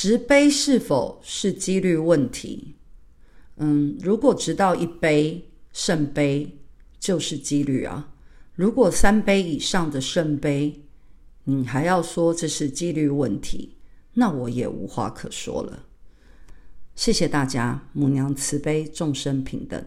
直杯是否是几率问题？嗯如果直到一杯圣杯就是几率啊。如果三杯以上的圣杯你还要说这是几率问题那我也无话可说了。谢谢大家母娘慈悲众生平等。